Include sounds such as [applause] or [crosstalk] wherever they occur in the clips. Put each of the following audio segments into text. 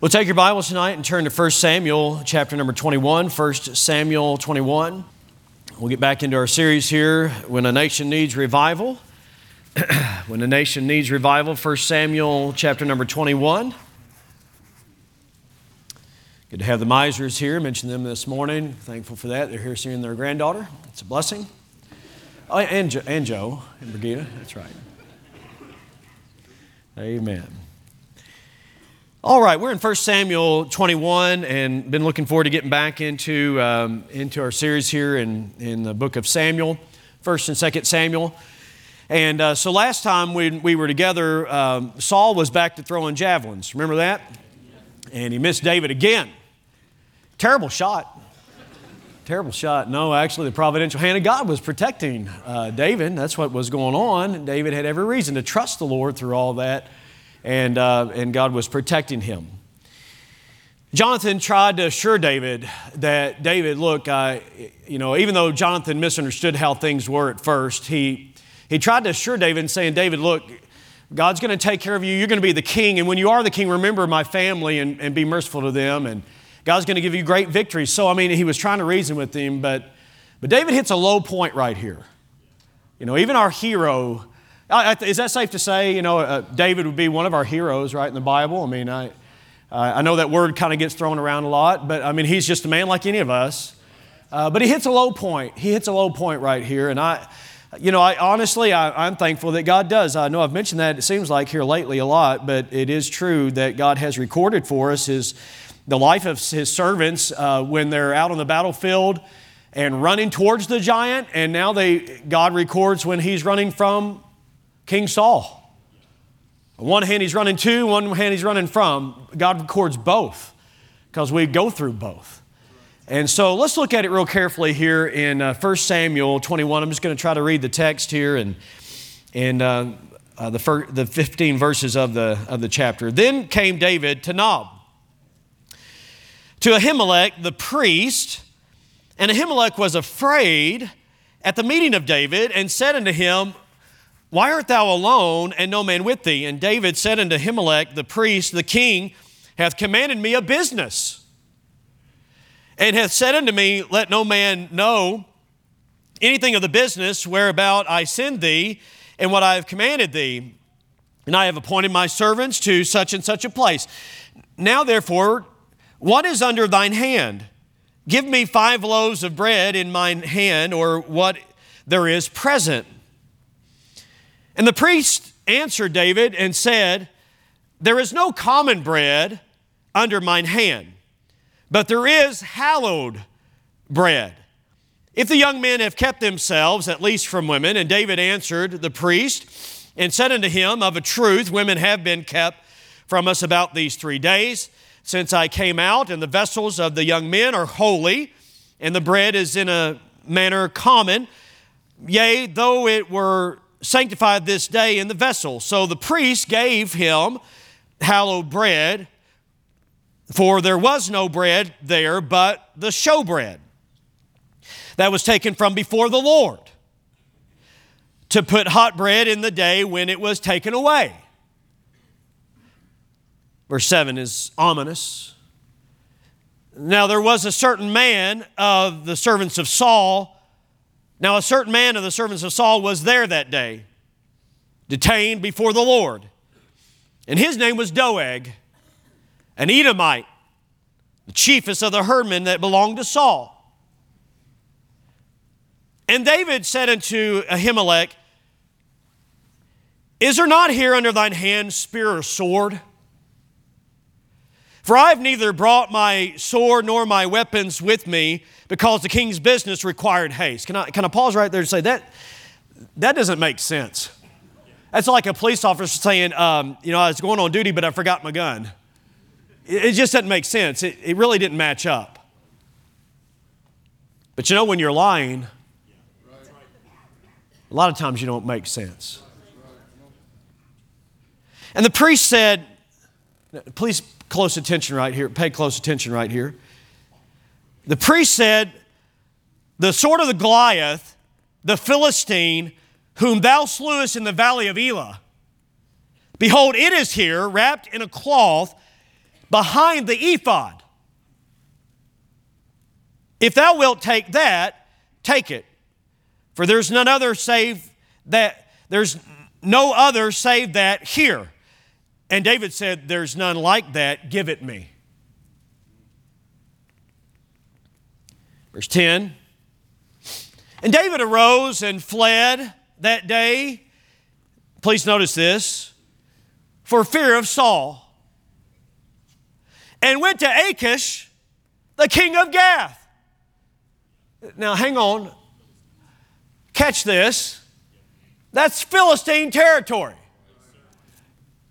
We'll take your Bibles tonight and turn to 1 Samuel chapter number 21, 1 Samuel 21. We'll get back into our series here, When a Nation Needs Revival. [clears throat] when a Nation Needs Revival, 1 Samuel chapter number 21. Good to have the Misers here. Mentioned them this morning. Thankful for that. They're here seeing their granddaughter. It's a blessing. Oh, and, jo- and Joe and Brigida. That's right. Amen. All right, we're in 1 Samuel 21 and been looking forward to getting back into, um, into our series here in, in the book of Samuel, 1st and 2nd Samuel. And uh, so last time when we were together, um, Saul was back to throwing javelins. Remember that? And he missed David again. Terrible shot. Terrible shot. No, actually, the providential hand of God was protecting uh, David. That's what was going on. David had every reason to trust the Lord through all that and, uh, and God was protecting him. Jonathan tried to assure David that, David, look, I, you know, even though Jonathan misunderstood how things were at first, he, he tried to assure David, saying, David, look, God's going to take care of you. You're going to be the king. And when you are the king, remember my family and, and be merciful to them. And God's going to give you great victories. So, I mean, he was trying to reason with him, but, but David hits a low point right here. You know, even our hero, is that safe to say? You know, uh, David would be one of our heroes, right, in the Bible. I mean, I, uh, I know that word kind of gets thrown around a lot, but I mean, he's just a man like any of us. Uh, but he hits a low point. He hits a low point right here. And I, you know, I honestly, I, am thankful that God does. I know I've mentioned that, it seems like here lately a lot, but it is true that God has recorded for us his, the life of his servants uh, when they're out on the battlefield and running towards the giant. And now they, God records when he's running from King Saul. On one hand, he's running to, one hand, he's running from. God records both because we go through both. And so let's look at it real carefully here in uh, 1 Samuel 21. I'm just going to try to read the text here and, and uh, uh, the, fir- the 15 verses of the, of the chapter. Then came David to Nob, to Ahimelech the priest, and Ahimelech was afraid at the meeting of David and said unto him, why art thou alone and no man with thee? And David said unto Ahimelech the priest, The king hath commanded me a business, and hath said unto me, Let no man know anything of the business whereabout I send thee, and what I have commanded thee. And I have appointed my servants to such and such a place. Now, therefore, what is under thine hand? Give me five loaves of bread in mine hand, or what there is present. And the priest answered David and said, There is no common bread under mine hand, but there is hallowed bread. If the young men have kept themselves, at least from women, and David answered the priest and said unto him, Of a truth, women have been kept from us about these three days since I came out, and the vessels of the young men are holy, and the bread is in a manner common. Yea, though it were sanctified this day in the vessel. So the priest gave him hallowed bread, for there was no bread there but the showbread that was taken from before the Lord to put hot bread in the day when it was taken away. Verse 7 is ominous. Now there was a certain man of the servants of Saul now, a certain man of the servants of Saul was there that day, detained before the Lord. And his name was Doeg, an Edomite, the chiefest of the herdmen that belonged to Saul. And David said unto Ahimelech, Is there not here under thine hand spear or sword? For I have neither brought my sword nor my weapons with me, because the king's business required haste. Can I, can I pause right there and say that? That doesn't make sense. That's like a police officer saying, um, you know, I was going on duty, but I forgot my gun. It, it just doesn't make sense. It, it really didn't match up. But you know, when you're lying, a lot of times you don't make sense. And the priest said, please close attention right here. Pay close attention right here. The priest said, The sword of the Goliath, the Philistine, whom thou slewest in the valley of Elah, behold, it is here, wrapped in a cloth. behind the ephod. If thou wilt take that, take it. For there's none other save that, there's no other save that here. And David said, There's none like that, give it me. Verse 10 And David arose and fled that day. Please notice this for fear of Saul. And went to Achish, the king of Gath. Now, hang on. Catch this. That's Philistine territory.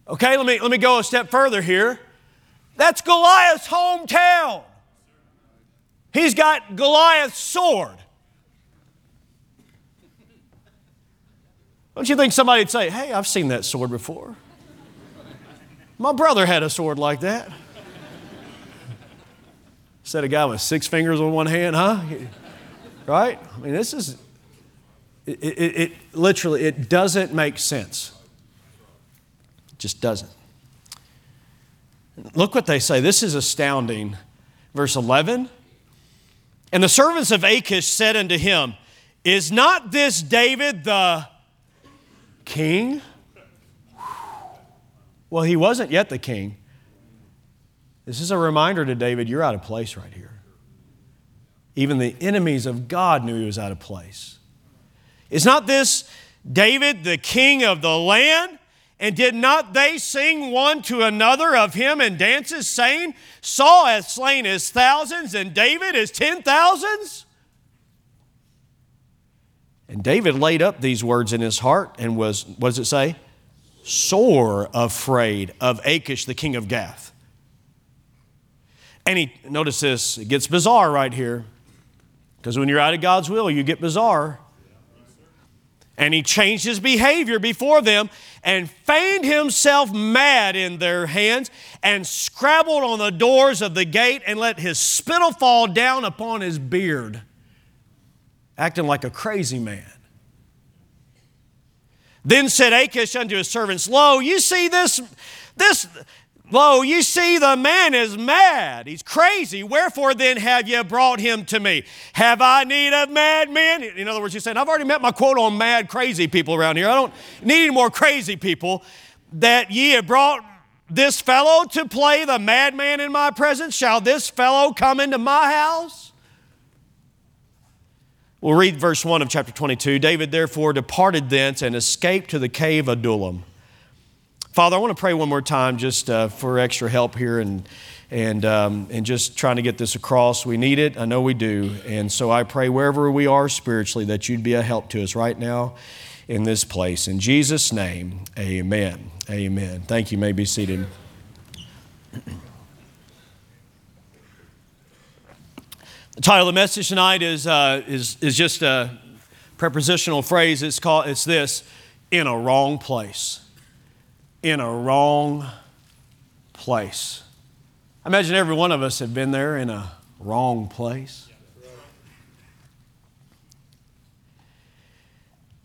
Okay, let me, let me go a step further here. That's Goliath's hometown. He's got Goliath's sword. Don't you think somebody would say, Hey, I've seen that sword before? My brother had a sword like that. Said a guy with six fingers on one hand, huh? Right? I mean, this is, it, it, it literally, it doesn't make sense. Just doesn't. Look what they say. This is astounding. Verse 11 and the servants of Achish said unto him, Is not this David the king? Well, he wasn't yet the king. This is a reminder to David you're out of place right here. Even the enemies of God knew he was out of place. Is not this David the king of the land? And did not they sing one to another of him in dances, saying, Saul hath slain his thousands, and David his ten thousands? And David laid up these words in his heart and was, what does it say? Sore afraid of Achish, the king of Gath. And he, notice this, it gets bizarre right here. Because when you're out of God's will, you get bizarre. And he changed his behavior before them and feigned himself mad in their hands and scrabbled on the doors of the gate and let his spittle fall down upon his beard, acting like a crazy man. Then said Achish unto his servants, Lo, you see this, this, Lo, you see, the man is mad. He's crazy. Wherefore then have ye brought him to me? Have I need of madmen? In other words, he's saying, I've already met my quota on mad, crazy people around here. I don't need any more crazy people. That ye have brought this fellow to play the madman in my presence? Shall this fellow come into my house? We'll read verse 1 of chapter 22. David therefore departed thence and escaped to the cave of Adullam. Father, I want to pray one more time just uh, for extra help here and, and, um, and just trying to get this across. We need it. I know we do. And so I pray wherever we are spiritually that you'd be a help to us right now in this place. In Jesus' name, amen. Amen. Thank you. you may be seated. The title of the message tonight is, uh, is, is just a prepositional phrase. It's, called, it's this in a wrong place in a wrong place. I imagine every one of us have been there in a wrong place.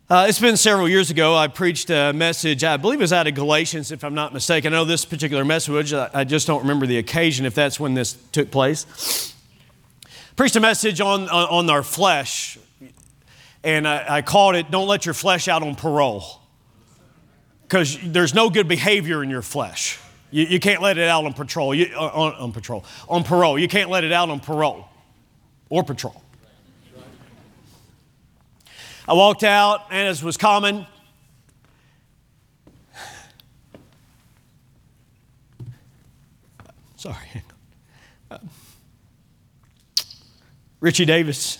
Uh, it's been several years ago. I preached a message, I believe it was out of Galatians, if I'm not mistaken. I know this particular message, I just don't remember the occasion, if that's when this took place. Preached a message on, on, our flesh, and I, I called it Don't Let Your Flesh Out on Parole because there's no good behavior in your flesh. You, you can't let it out on patrol, you, uh, on, on patrol, on parole. You can't let it out on parole or patrol. I walked out, and as was common, sorry, uh, Richie Davis.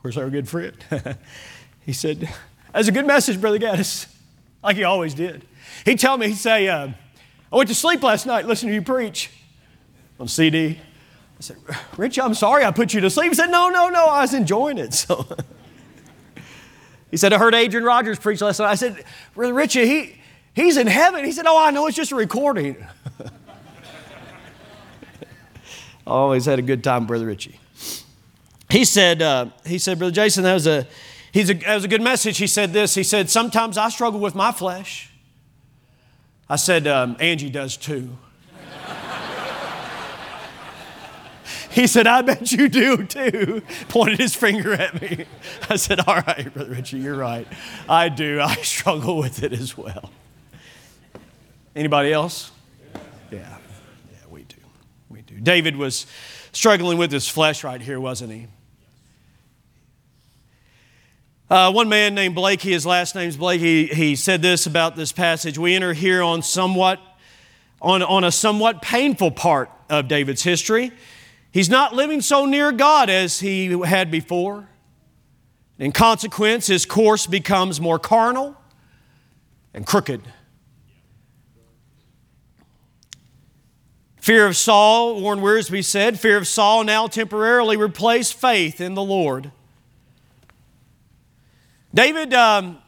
Where's our good friend? [laughs] He said, That's a good message, Brother Gaddis, like he always did. He'd tell me, he'd say, uh, I went to sleep last night listening to you preach on CD. I said, Rich, I'm sorry I put you to sleep. He said, No, no, no, I was enjoying it. [laughs] So he said, I heard Adrian Rogers preach last night. I said, Brother Richie, he, he's in heaven. He said, Oh, I know, it's just a recording. [laughs] Always had a good time, Brother Richie. He said, uh, he said, Brother Jason, that was a He's a, was a good message. He said this. He said, Sometimes I struggle with my flesh. I said, um, Angie does too. [laughs] He said, I bet you do too. Pointed his finger at me. I said, All right, Brother Richie, you're right. I do. I [laughs] struggle with it as well. Anybody else? Yeah. Yeah, we do. We do. David was struggling with his flesh right here, wasn't he? Uh, one man named Blaikie, his last name's Blake, he, he said this about this passage. We enter here on somewhat on, on a somewhat painful part of David's history. He's not living so near God as he had before. In consequence, his course becomes more carnal and crooked. Fear of Saul, Warren Wiersbe said, fear of Saul now temporarily replaced faith in the Lord. David, um,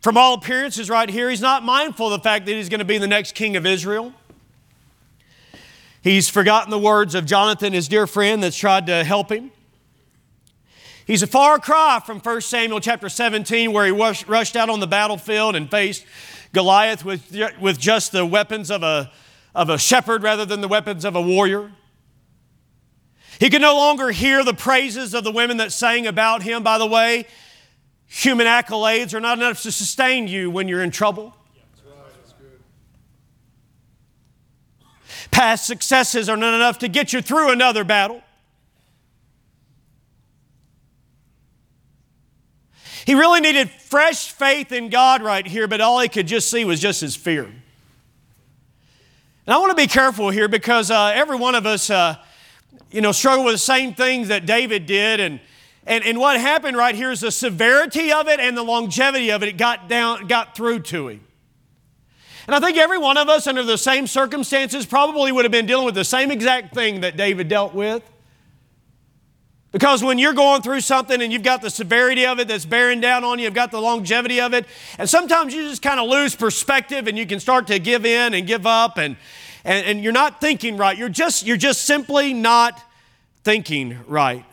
from all appearances, right here, he's not mindful of the fact that he's going to be the next king of Israel. He's forgotten the words of Jonathan, his dear friend, that's tried to help him. He's a far cry from 1 Samuel chapter 17, where he rushed out on the battlefield and faced Goliath with, with just the weapons of a, of a shepherd rather than the weapons of a warrior. He could no longer hear the praises of the women that sang about him. By the way, human accolades are not enough to sustain you when you're in trouble. Past successes are not enough to get you through another battle. He really needed fresh faith in God right here, but all he could just see was just his fear. And I want to be careful here because uh, every one of us, uh, you know, struggle with the same things that David did. And, and, and what happened right here is the severity of it and the longevity of it, it got, down, got through to him. And I think every one of us, under the same circumstances, probably would have been dealing with the same exact thing that David dealt with. Because when you're going through something and you've got the severity of it that's bearing down on you, you've got the longevity of it, and sometimes you just kind of lose perspective and you can start to give in and give up and, and, and you're not thinking right. You're just, you're just simply not thinking right.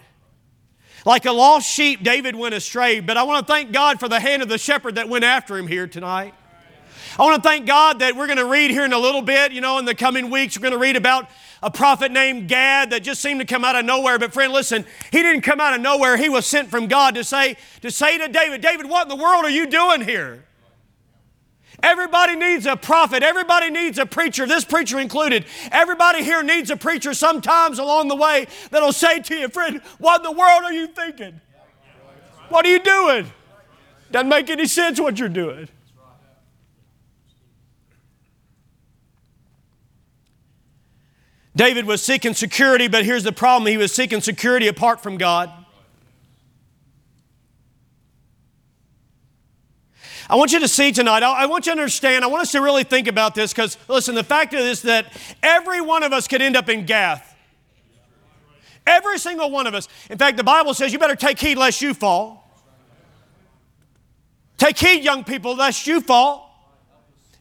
Like a lost sheep, David went astray, but I want to thank God for the hand of the shepherd that went after him here tonight. I want to thank God that we're going to read here in a little bit, you know, in the coming weeks, we're going to read about a prophet named Gad that just seemed to come out of nowhere. But friend, listen, he didn't come out of nowhere. He was sent from God to say, to say to David, David, what in the world are you doing here? Everybody needs a prophet. Everybody needs a preacher, this preacher included. Everybody here needs a preacher sometimes along the way that'll say to you, friend, what in the world are you thinking? What are you doing? Doesn't make any sense what you're doing. David was seeking security, but here's the problem he was seeking security apart from God. I want you to see tonight, I want you to understand, I want us to really think about this because, listen, the fact this that every one of us could end up in Gath. Every single one of us. In fact, the Bible says you better take heed lest you fall. Take heed, young people, lest you fall.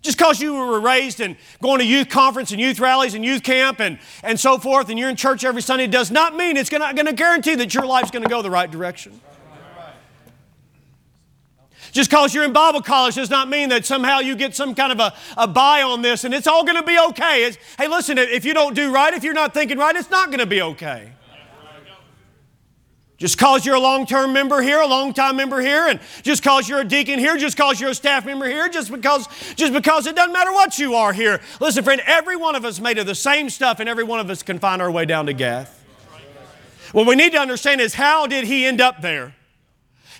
Just because you were raised and going to youth conference and youth rallies and youth camp and, and so forth, and you're in church every Sunday, does not mean it's going to guarantee that your life's going to go the right direction. Just because you're in Bible college does not mean that somehow you get some kind of a, a buy on this and it's all going to be okay. It's, hey, listen, if you don't do right, if you're not thinking right, it's not going to be okay. Just because you're a long term member here, a long time member here, and just because you're a deacon here, just because you're a staff member here, just because, just because it doesn't matter what you are here. Listen, friend, every one of us made of the same stuff, and every one of us can find our way down to Gath. What we need to understand is how did he end up there?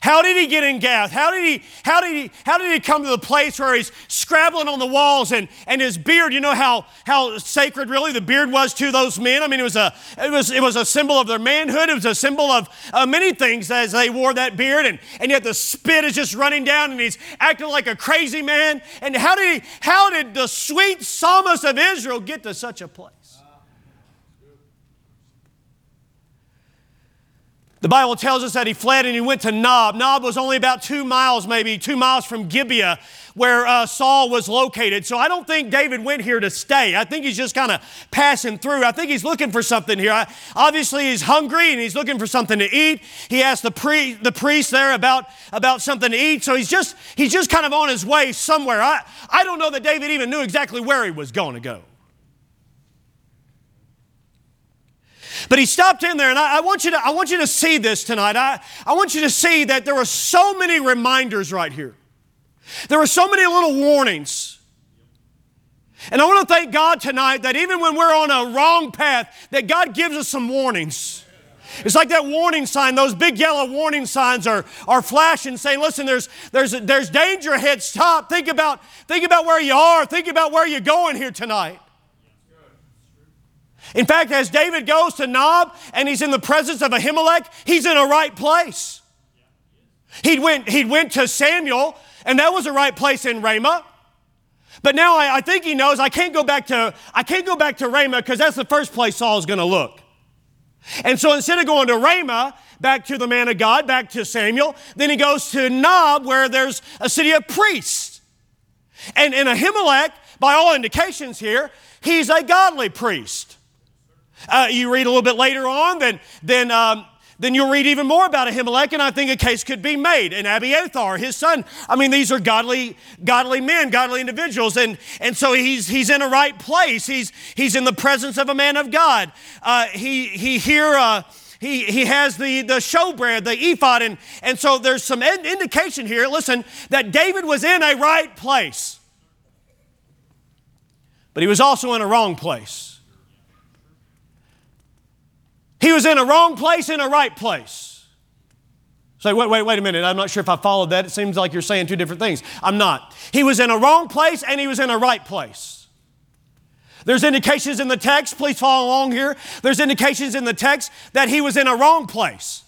How did he get in Gath? How did he, how did he, how did he come to the place where he's scrabbling on the walls and, and his beard, you know how, how sacred really the beard was to those men? I mean, it was a, it was, it was a symbol of their manhood. It was a symbol of uh, many things as they wore that beard. And, and yet the spit is just running down and he's acting like a crazy man. And how did he, how did the sweet psalmist of Israel get to such a place? The Bible tells us that he fled and he went to Nob. Nob was only about two miles, maybe two miles from Gibeah, where uh, Saul was located. So I don't think David went here to stay. I think he's just kind of passing through. I think he's looking for something here. I, obviously, he's hungry and he's looking for something to eat. He asked the, pre, the priest there about, about something to eat. So he's just, he's just kind of on his way somewhere. I, I don't know that David even knew exactly where he was going to go. But he stopped in there, and I, I, want, you to, I want you to see this tonight. I, I want you to see that there were so many reminders right here. There were so many little warnings. And I want to thank God tonight that even when we're on a wrong path, that God gives us some warnings. It's like that warning sign, those big yellow warning signs are, are flashing, saying, listen, there's, there's, there's danger ahead. Stop. Think about, think about where you are. Think about where you're going here tonight. In fact, as David goes to Nob and he's in the presence of Ahimelech, he's in a right place. He went, he went to Samuel, and that was a right place in Ramah. But now I, I think he knows I can't go back to I can't go back to Ramah because that's the first place Saul's going to look. And so instead of going to Ramah, back to the man of God, back to Samuel, then he goes to Nob, where there's a city of priests. And in Ahimelech, by all indications here, he's a godly priest. Uh, you read a little bit later on, then, then, um, then you'll read even more about Ahimelech, and I think a case could be made. And Abiathar, his son. I mean, these are godly, godly men, godly individuals, and, and so he's, he's in a right place. He's, he's in the presence of a man of God. Uh, he, he here, uh, he, he has the, the showbread, the ephod, and, and so there's some indication here, listen, that David was in a right place. But he was also in a wrong place. He was in a wrong place in a right place. Say, wait, wait, wait a minute. I'm not sure if I followed that. It seems like you're saying two different things. I'm not. He was in a wrong place and he was in a right place. There's indications in the text, please follow along here. There's indications in the text that he was in a wrong place.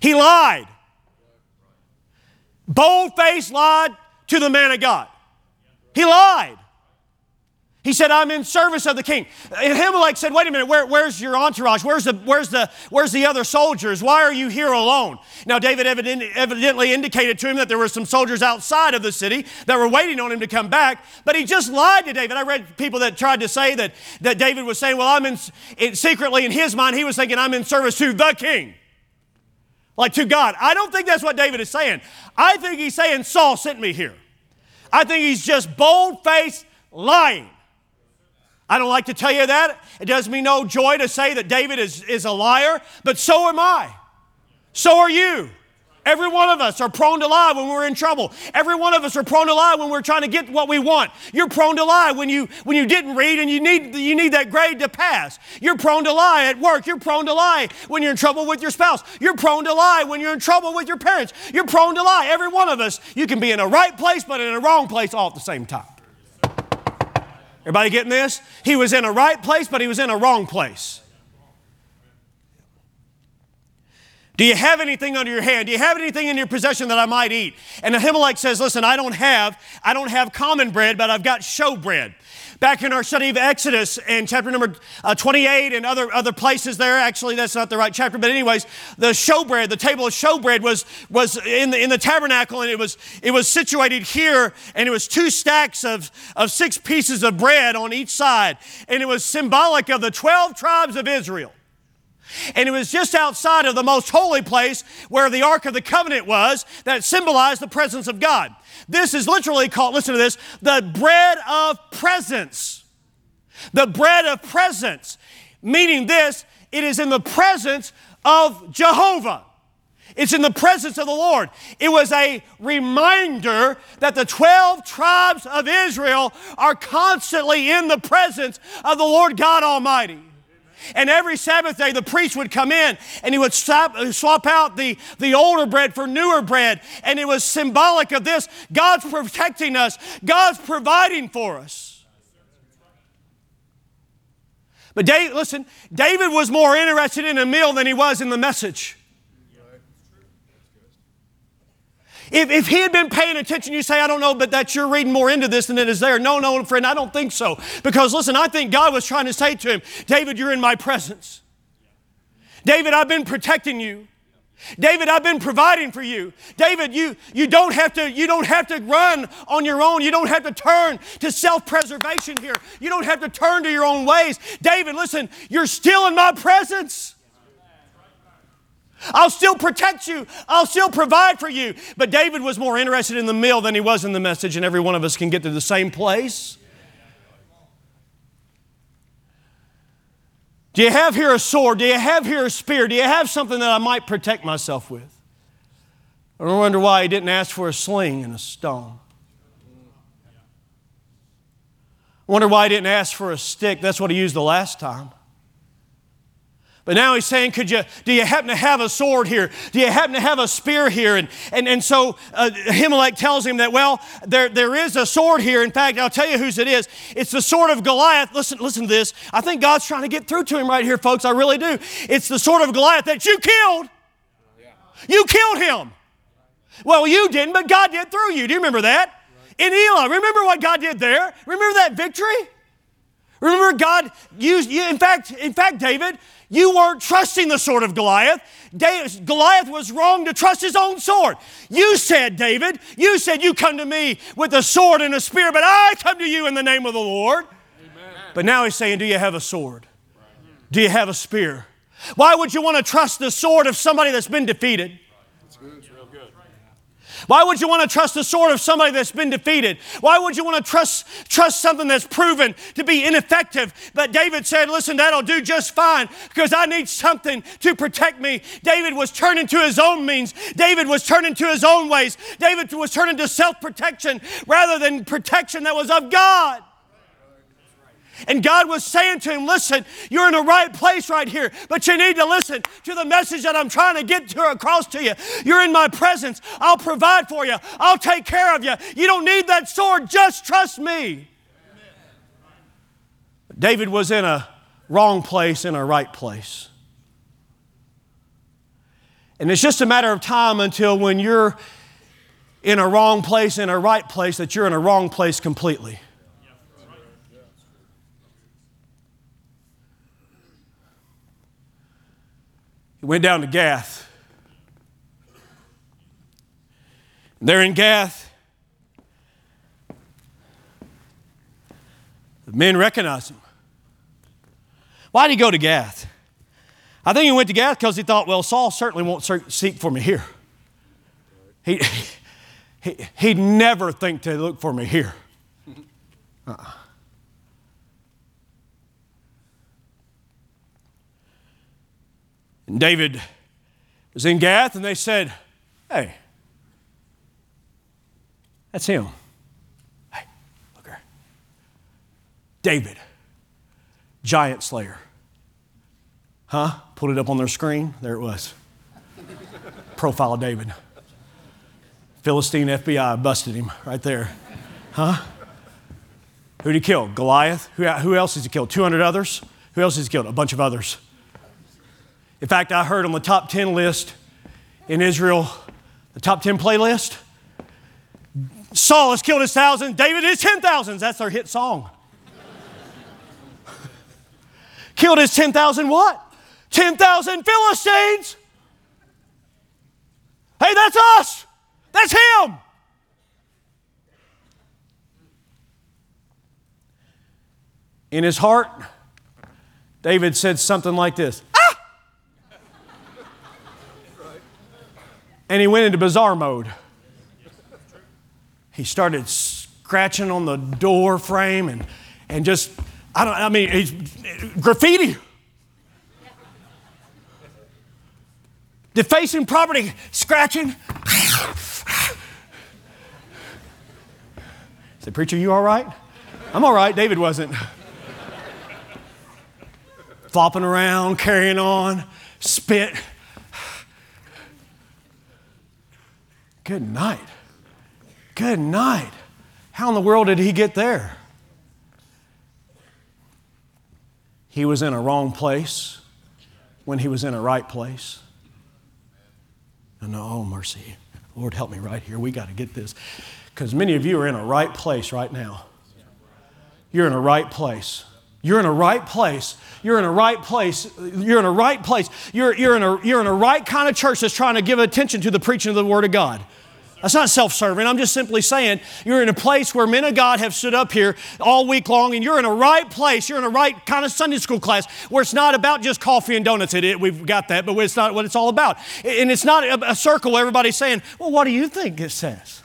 He lied. Bold faced lied to the man of God. He lied. He said, I'm in service of the king. Ahimelech said, Wait a minute, where, where's your entourage? Where's the, where's, the, where's the other soldiers? Why are you here alone? Now, David evidently indicated to him that there were some soldiers outside of the city that were waiting on him to come back, but he just lied to David. I read people that tried to say that, that David was saying, Well, I'm in, secretly in his mind, he was thinking, I'm in service to the king, like to God. I don't think that's what David is saying. I think he's saying, Saul sent me here. I think he's just bold faced lying. I don't like to tell you that. It does me no joy to say that David is, is a liar, but so am I. So are you. Every one of us are prone to lie when we're in trouble. Every one of us are prone to lie when we're trying to get what we want. You're prone to lie when you when you didn't read and you need you need that grade to pass. You're prone to lie at work. You're prone to lie when you're in trouble with your spouse. You're prone to lie when you're in trouble with your parents. You're prone to lie. Every one of us, you can be in a right place but in a wrong place all at the same time. Everybody getting this? He was in a right place, but he was in a wrong place. Do you have anything under your hand? Do you have anything in your possession that I might eat? And Ahimelech says, Listen, I don't have, I don't have common bread, but I've got show bread. Back in our study of Exodus and chapter number uh, 28 and other, other places there, actually, that's not the right chapter, but anyways, the showbread, the table of showbread was, was in, the, in the tabernacle and it was, it was situated here and it was two stacks of, of six pieces of bread on each side. And it was symbolic of the 12 tribes of Israel. And it was just outside of the most holy place where the Ark of the Covenant was that symbolized the presence of God. This is literally called, listen to this, the bread of presence. The bread of presence. Meaning this, it is in the presence of Jehovah. It's in the presence of the Lord. It was a reminder that the 12 tribes of Israel are constantly in the presence of the Lord God Almighty. And every Sabbath day, the priest would come in and he would swap, uh, swap out the, the older bread for newer bread. And it was symbolic of this God's protecting us, God's providing for us. But David, listen, David was more interested in a meal than he was in the message. If, if he had been paying attention, you say, I don't know, but that you're reading more into this than it is there. No, no, friend, I don't think so. Because listen, I think God was trying to say to him, David, you're in my presence. David, I've been protecting you. David, I've been providing for you. David, you, you, don't have to, you don't have to run on your own. You don't have to turn to self preservation here. You don't have to turn to your own ways. David, listen, you're still in my presence. I'll still protect you. I'll still provide for you. But David was more interested in the meal than he was in the message, and every one of us can get to the same place. Do you have here a sword? Do you have here a spear? Do you have something that I might protect myself with? I wonder why he didn't ask for a sling and a stone. I wonder why he didn't ask for a stick. That's what he used the last time. But now he's saying, could you, do you happen to have a sword here? Do you happen to have a spear here? And, and, and so uh, Ahimelech tells him that, well, there, there is a sword here. In fact, I'll tell you whose it is. It's the sword of Goliath. Listen, listen to this. I think God's trying to get through to him right here, folks. I really do. It's the sword of Goliath that you killed. You killed him. Well, you didn't, but God did through you. Do you remember that? In Elah. Remember what God did there? Remember that victory? Remember God used you. In fact, in fact, David, you weren't trusting the sword of Goliath. David, Goliath was wrong to trust his own sword. You said, David, you said, You come to me with a sword and a spear, but I come to you in the name of the Lord. Amen. But now he's saying, Do you have a sword? Do you have a spear? Why would you want to trust the sword of somebody that's been defeated? Why would you want to trust the sword of somebody that's been defeated? Why would you want to trust, trust something that's proven to be ineffective? But David said, Listen, that'll do just fine because I need something to protect me. David was turning to his own means, David was turning to his own ways, David was turning to self protection rather than protection that was of God. And God was saying to him, Listen, you're in the right place right here, but you need to listen to the message that I'm trying to get to across to you. You're in my presence. I'll provide for you, I'll take care of you. You don't need that sword, just trust me. David was in a wrong place in a right place. And it's just a matter of time until when you're in a wrong place in a right place that you're in a wrong place completely. He went down to Gath. There in Gath, the men recognized him. Why did he go to Gath? I think he went to Gath because he thought, well, Saul certainly won't seek for me here. He, [laughs] he, he'd never think to look for me here. Uh-uh. And David was in Gath, and they said, Hey, that's him. Hey, look here. David, giant slayer. Huh? Put it up on their screen. There it was. [laughs] Profile of David. Philistine FBI busted him right there. Huh? Who did he kill? Goliath? Who, who else has he killed? 200 others? Who else has he killed? A bunch of others. In fact, I heard on the top 10 list in Israel, the top 10 playlist, Saul has killed his thousand, David his ten thousands. That's their hit song. [laughs] killed his 10,000 what? 10,000 Philistines. Hey, that's us. That's him. In his heart, David said something like this and he went into bizarre mode. He started scratching on the door frame and, and just, I don't, I mean, he's graffiti. Defacing property, scratching. said, Preacher, you all right? I'm all right. David wasn't. Flopping around, carrying on, spit. Good night. Good night. How in the world did he get there? He was in a wrong place when he was in a right place. And oh, mercy. Lord, help me right here. We got to get this. Because many of you are in a right place right now. You're in a right place. You're in a right place. You're in a right place. You're in a right place. You're, you're, in a, you're in a right kind of church that's trying to give attention to the preaching of the Word of God. That's not self serving. I'm just simply saying you're in a place where men of God have stood up here all week long, and you're in a right place. You're in a right kind of Sunday school class where it's not about just coffee and donuts. It, we've got that, but it's not what it's all about. And it's not a, a circle where everybody's saying, Well, what do you think it says?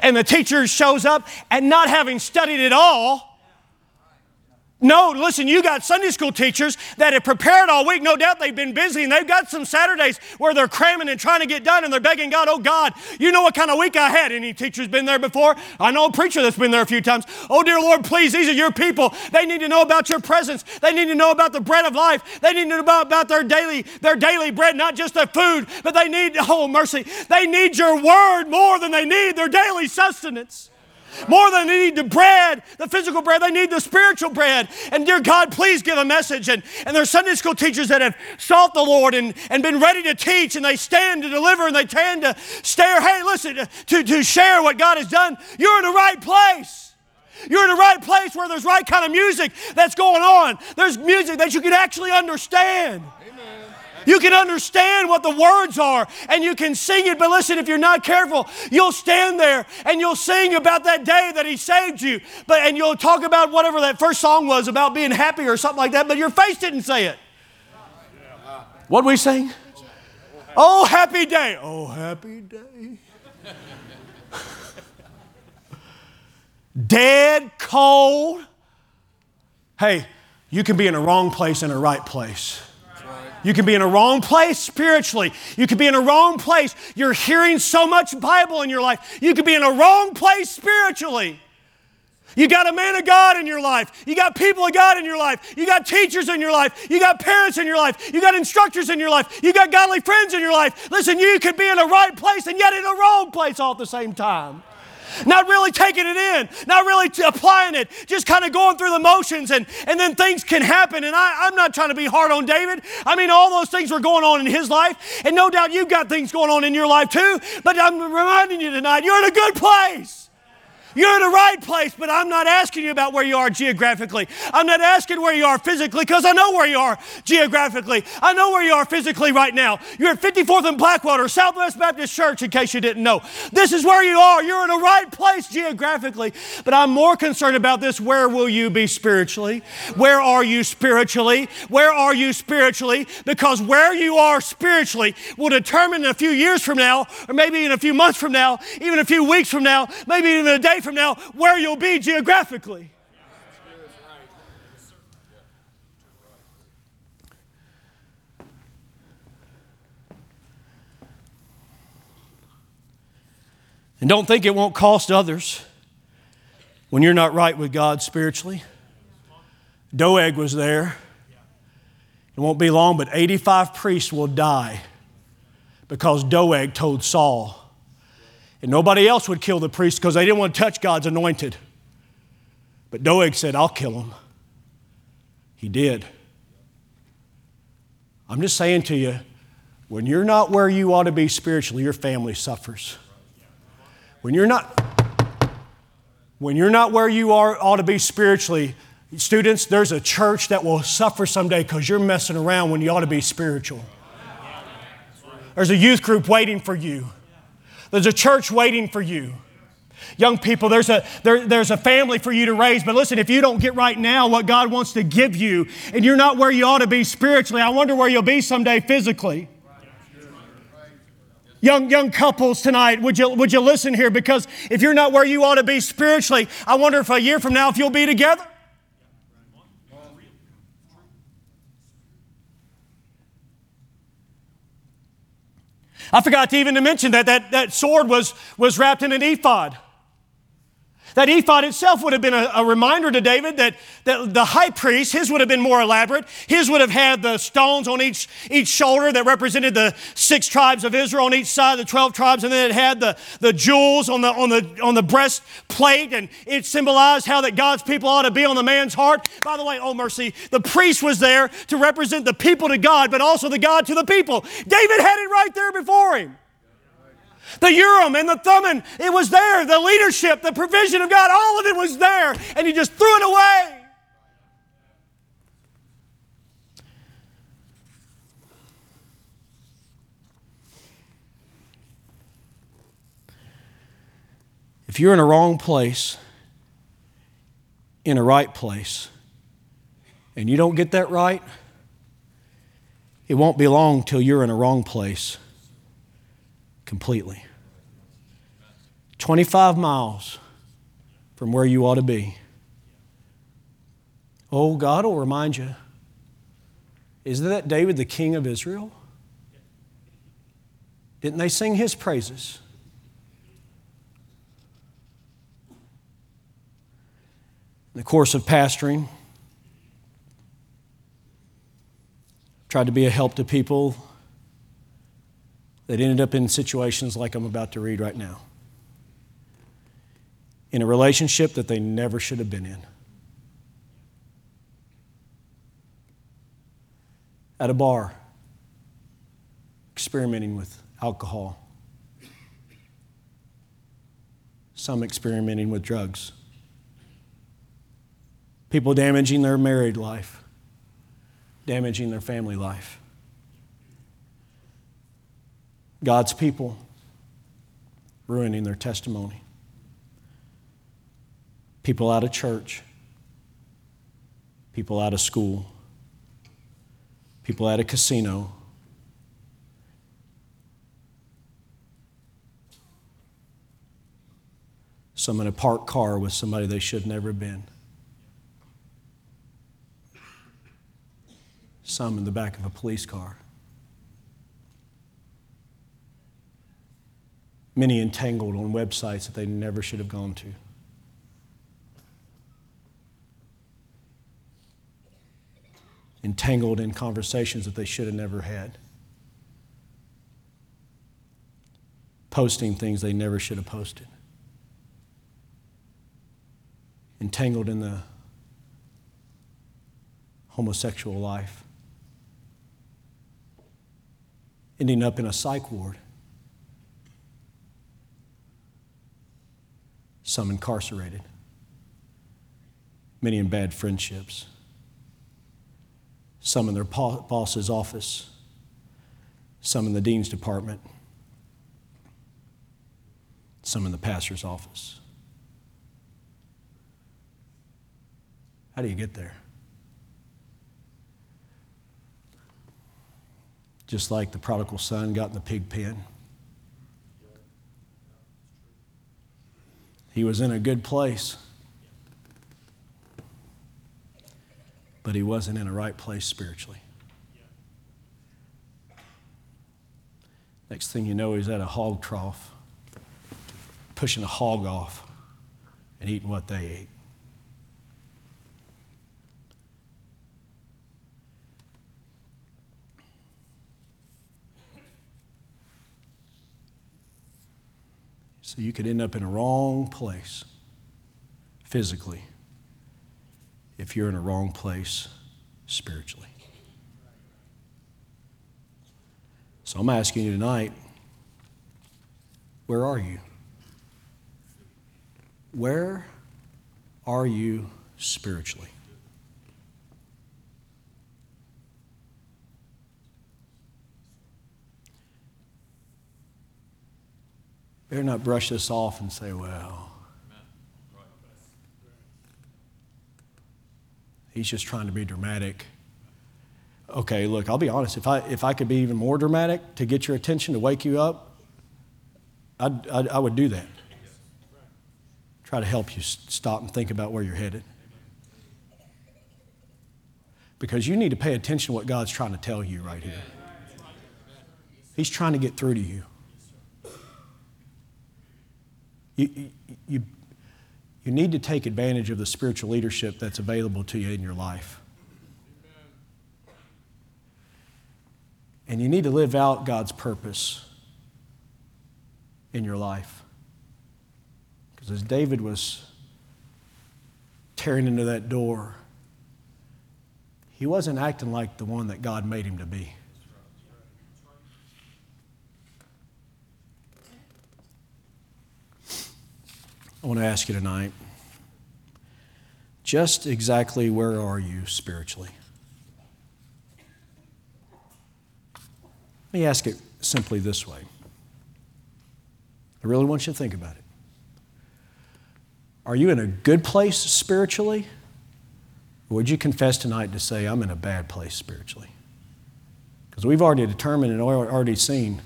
And the teacher shows up and not having studied it all no, listen, you got Sunday school teachers that have prepared all week. No doubt they've been busy and they've got some Saturdays where they're cramming and trying to get done and they're begging God, oh God, you know what kind of week I had. Any teacher's been there before? I know a preacher that's been there a few times. Oh dear Lord, please, these are your people. They need to know about your presence. They need to know about the bread of life. They need to know about, their daily, their daily bread, not just their food, but they need, [laughs] oh mercy, they need your word more than they need their daily sustenance. More than they need the bread, the physical bread, they need the spiritual bread. And dear God, please give a message. And, and there's Sunday school teachers that have sought the Lord and, and been ready to teach, and they stand to deliver and they stand to stare. Hey, listen, to, to share what God has done. You're in the right place. You're in the right place where there's right kind of music that's going on. There's music that you can actually understand. You can understand what the words are and you can sing it, but listen, if you're not careful, you'll stand there and you'll sing about that day that He saved you. But and you'll talk about whatever that first song was about being happy or something like that, but your face didn't say it. What we sing? Oh, happy day. Oh, happy day. Dead, cold. Hey, you can be in a wrong place in a right place. You can be in a wrong place spiritually. You could be in a wrong place. You're hearing so much Bible in your life. You could be in a wrong place spiritually. You got a man of God in your life. You got people of God in your life. You got teachers in your life. You got parents in your life. You got instructors in your life. You got godly friends in your life. Listen, you could be in a right place and yet in a wrong place all at the same time not really taking it in, not really applying it, just kind of going through the motions, and, and then things can happen. And I, I'm not trying to be hard on David. I mean, all those things were going on in his life, and no doubt you've got things going on in your life too, but I'm reminding you tonight, you're in a good place. You're in the right place, but I'm not asking you about where you are geographically. I'm not asking where you are physically because I know where you are geographically. I know where you are physically right now. You're at 54th and Blackwater, Southwest Baptist Church, in case you didn't know. This is where you are. You're in the right place geographically, but I'm more concerned about this. Where will you be spiritually? Where are you spiritually? Where are you spiritually? Because where you are spiritually will determine in a few years from now, or maybe in a few months from now, even a few weeks from now, maybe even a day from now where you'll be geographically. And don't think it won't cost others when you're not right with God spiritually. Doeg was there. It won't be long, but 85 priests will die because Doeg told Saul, and nobody else would kill the priest because they didn't want to touch God's anointed. But Doeg said, I'll kill him. He did. I'm just saying to you, when you're not where you ought to be spiritually, your family suffers. When you're not when you're not where you are ought to be spiritually, students, there's a church that will suffer someday because you're messing around when you ought to be spiritual. There's a youth group waiting for you. There's a church waiting for you. Young people, there's a, there, there's a family for you to raise. But listen, if you don't get right now what God wants to give you, and you're not where you ought to be spiritually, I wonder where you'll be someday physically. Young, young couples tonight, would you, would you listen here? Because if you're not where you ought to be spiritually, I wonder if a year from now if you'll be together. I forgot to even to mention that that, that sword was, was wrapped in an ephod. That ephod itself would have been a, a, reminder to David that, that the high priest, his would have been more elaborate. His would have had the stones on each, each shoulder that represented the six tribes of Israel on each side, the 12 tribes, and then it had the, the jewels on the, on, the, on the breastplate, and it symbolized how that God's people ought to be on the man's heart. By the way, oh mercy, the priest was there to represent the people to God, but also the God to the people. David had it right there before him. The Urim and the Thummim, it was there. The leadership, the provision of God, all of it was there. And you just threw it away. If you're in a wrong place, in a right place, and you don't get that right, it won't be long till you're in a wrong place completely. 25 miles from where you ought to be. Oh, God will remind you. Isn't that David, the king of Israel? Didn't they sing his praises? In the course of pastoring, tried to be a help to people that ended up in situations like I'm about to read right now. In a relationship that they never should have been in. At a bar, experimenting with alcohol. Some experimenting with drugs. People damaging their married life damaging their family life. God's people ruining their testimony. People out of church, people out of school, people at a casino. Some in a parked car with somebody they should never have been. some in the back of a police car. Many entangled on websites that they never should have gone to. Entangled in conversations that they should have never had. Posting things they never should have posted. Entangled in the homosexual life. ending up in a psych ward. Some incarcerated, many in bad friendships, some in their boss's office, some in the dean's department, some in the pastor's office. How do you get there? just like the prodigal son got in the pig pen. He was in a good place, but he wasn't in a right place spiritually. Next thing you know, he's at a hog trough, pushing a hog off and eating what they ate. So you could end up in a wrong place physically if you're in a wrong place spiritually. So I'm asking you tonight where are you? Where are you spiritually? Better not brush this off and say, well, he's just trying to be dramatic. Okay, look, I'll be honest. If I, if I could be even more dramatic to get your attention, to wake you up, I'd, I'd I would do that. Try to help you stop and think about where you're headed. Because you need to pay attention to what God's trying to tell you right here. He's trying to get through to you. You, you, you need to take advantage of the spiritual leadership that's available to you in your life. And you need to live out God's purpose in your life. Because as David was tearing into that door, he wasn't acting like the one that God made him to be. I want to ask you tonight just exactly where are you spiritually? Let me ask it simply this way. I really want you to think about it. Are you in a good place spiritually? Or would you confess tonight to say, I'm in a bad place spiritually? Because we've already determined and already seen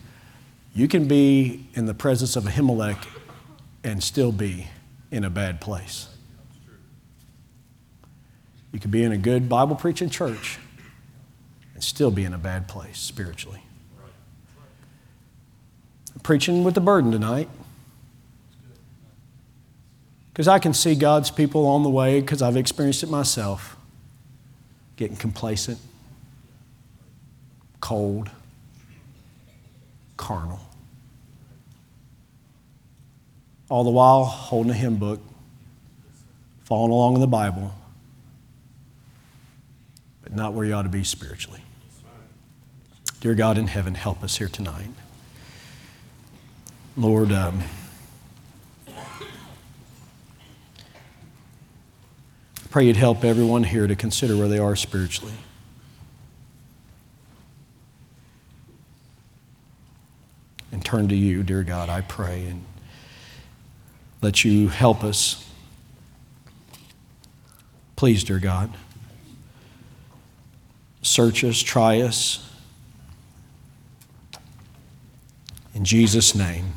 you can be in the presence of Ahimelech and still be in a bad place. You could be in a good Bible preaching church and still be in a bad place spiritually. I'm preaching with a burden tonight. Because I can see God's people on the way, because I've experienced it myself, getting complacent, cold, carnal. All the while holding a hymn book, following along in the Bible, but not where you ought to be spiritually. Dear God in heaven, help us here tonight. Lord, um, pray you'd help everyone here to consider where they are spiritually. And turn to you, dear God, I pray, and let you help us. Please, dear God, search us, try us. In Jesus' name,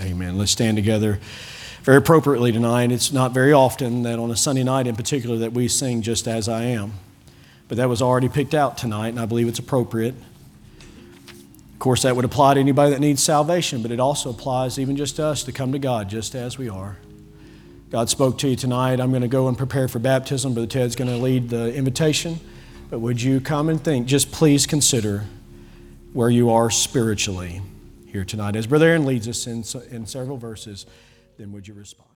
amen. Let's stand together very appropriately tonight. It's not very often that on a Sunday night in particular that we sing just as I am. But that was already picked out tonight, and I believe it's appropriate. Of course, that would apply to anybody that needs salvation, but it also applies even just to us to come to God just as we are. God spoke to you tonight. I'm going to go and prepare for baptism. Brother Ted's going to lead the invitation. But would you come and think? Just please consider where you are spiritually here tonight. As Brother Aaron leads us in, in several verses, then would you respond?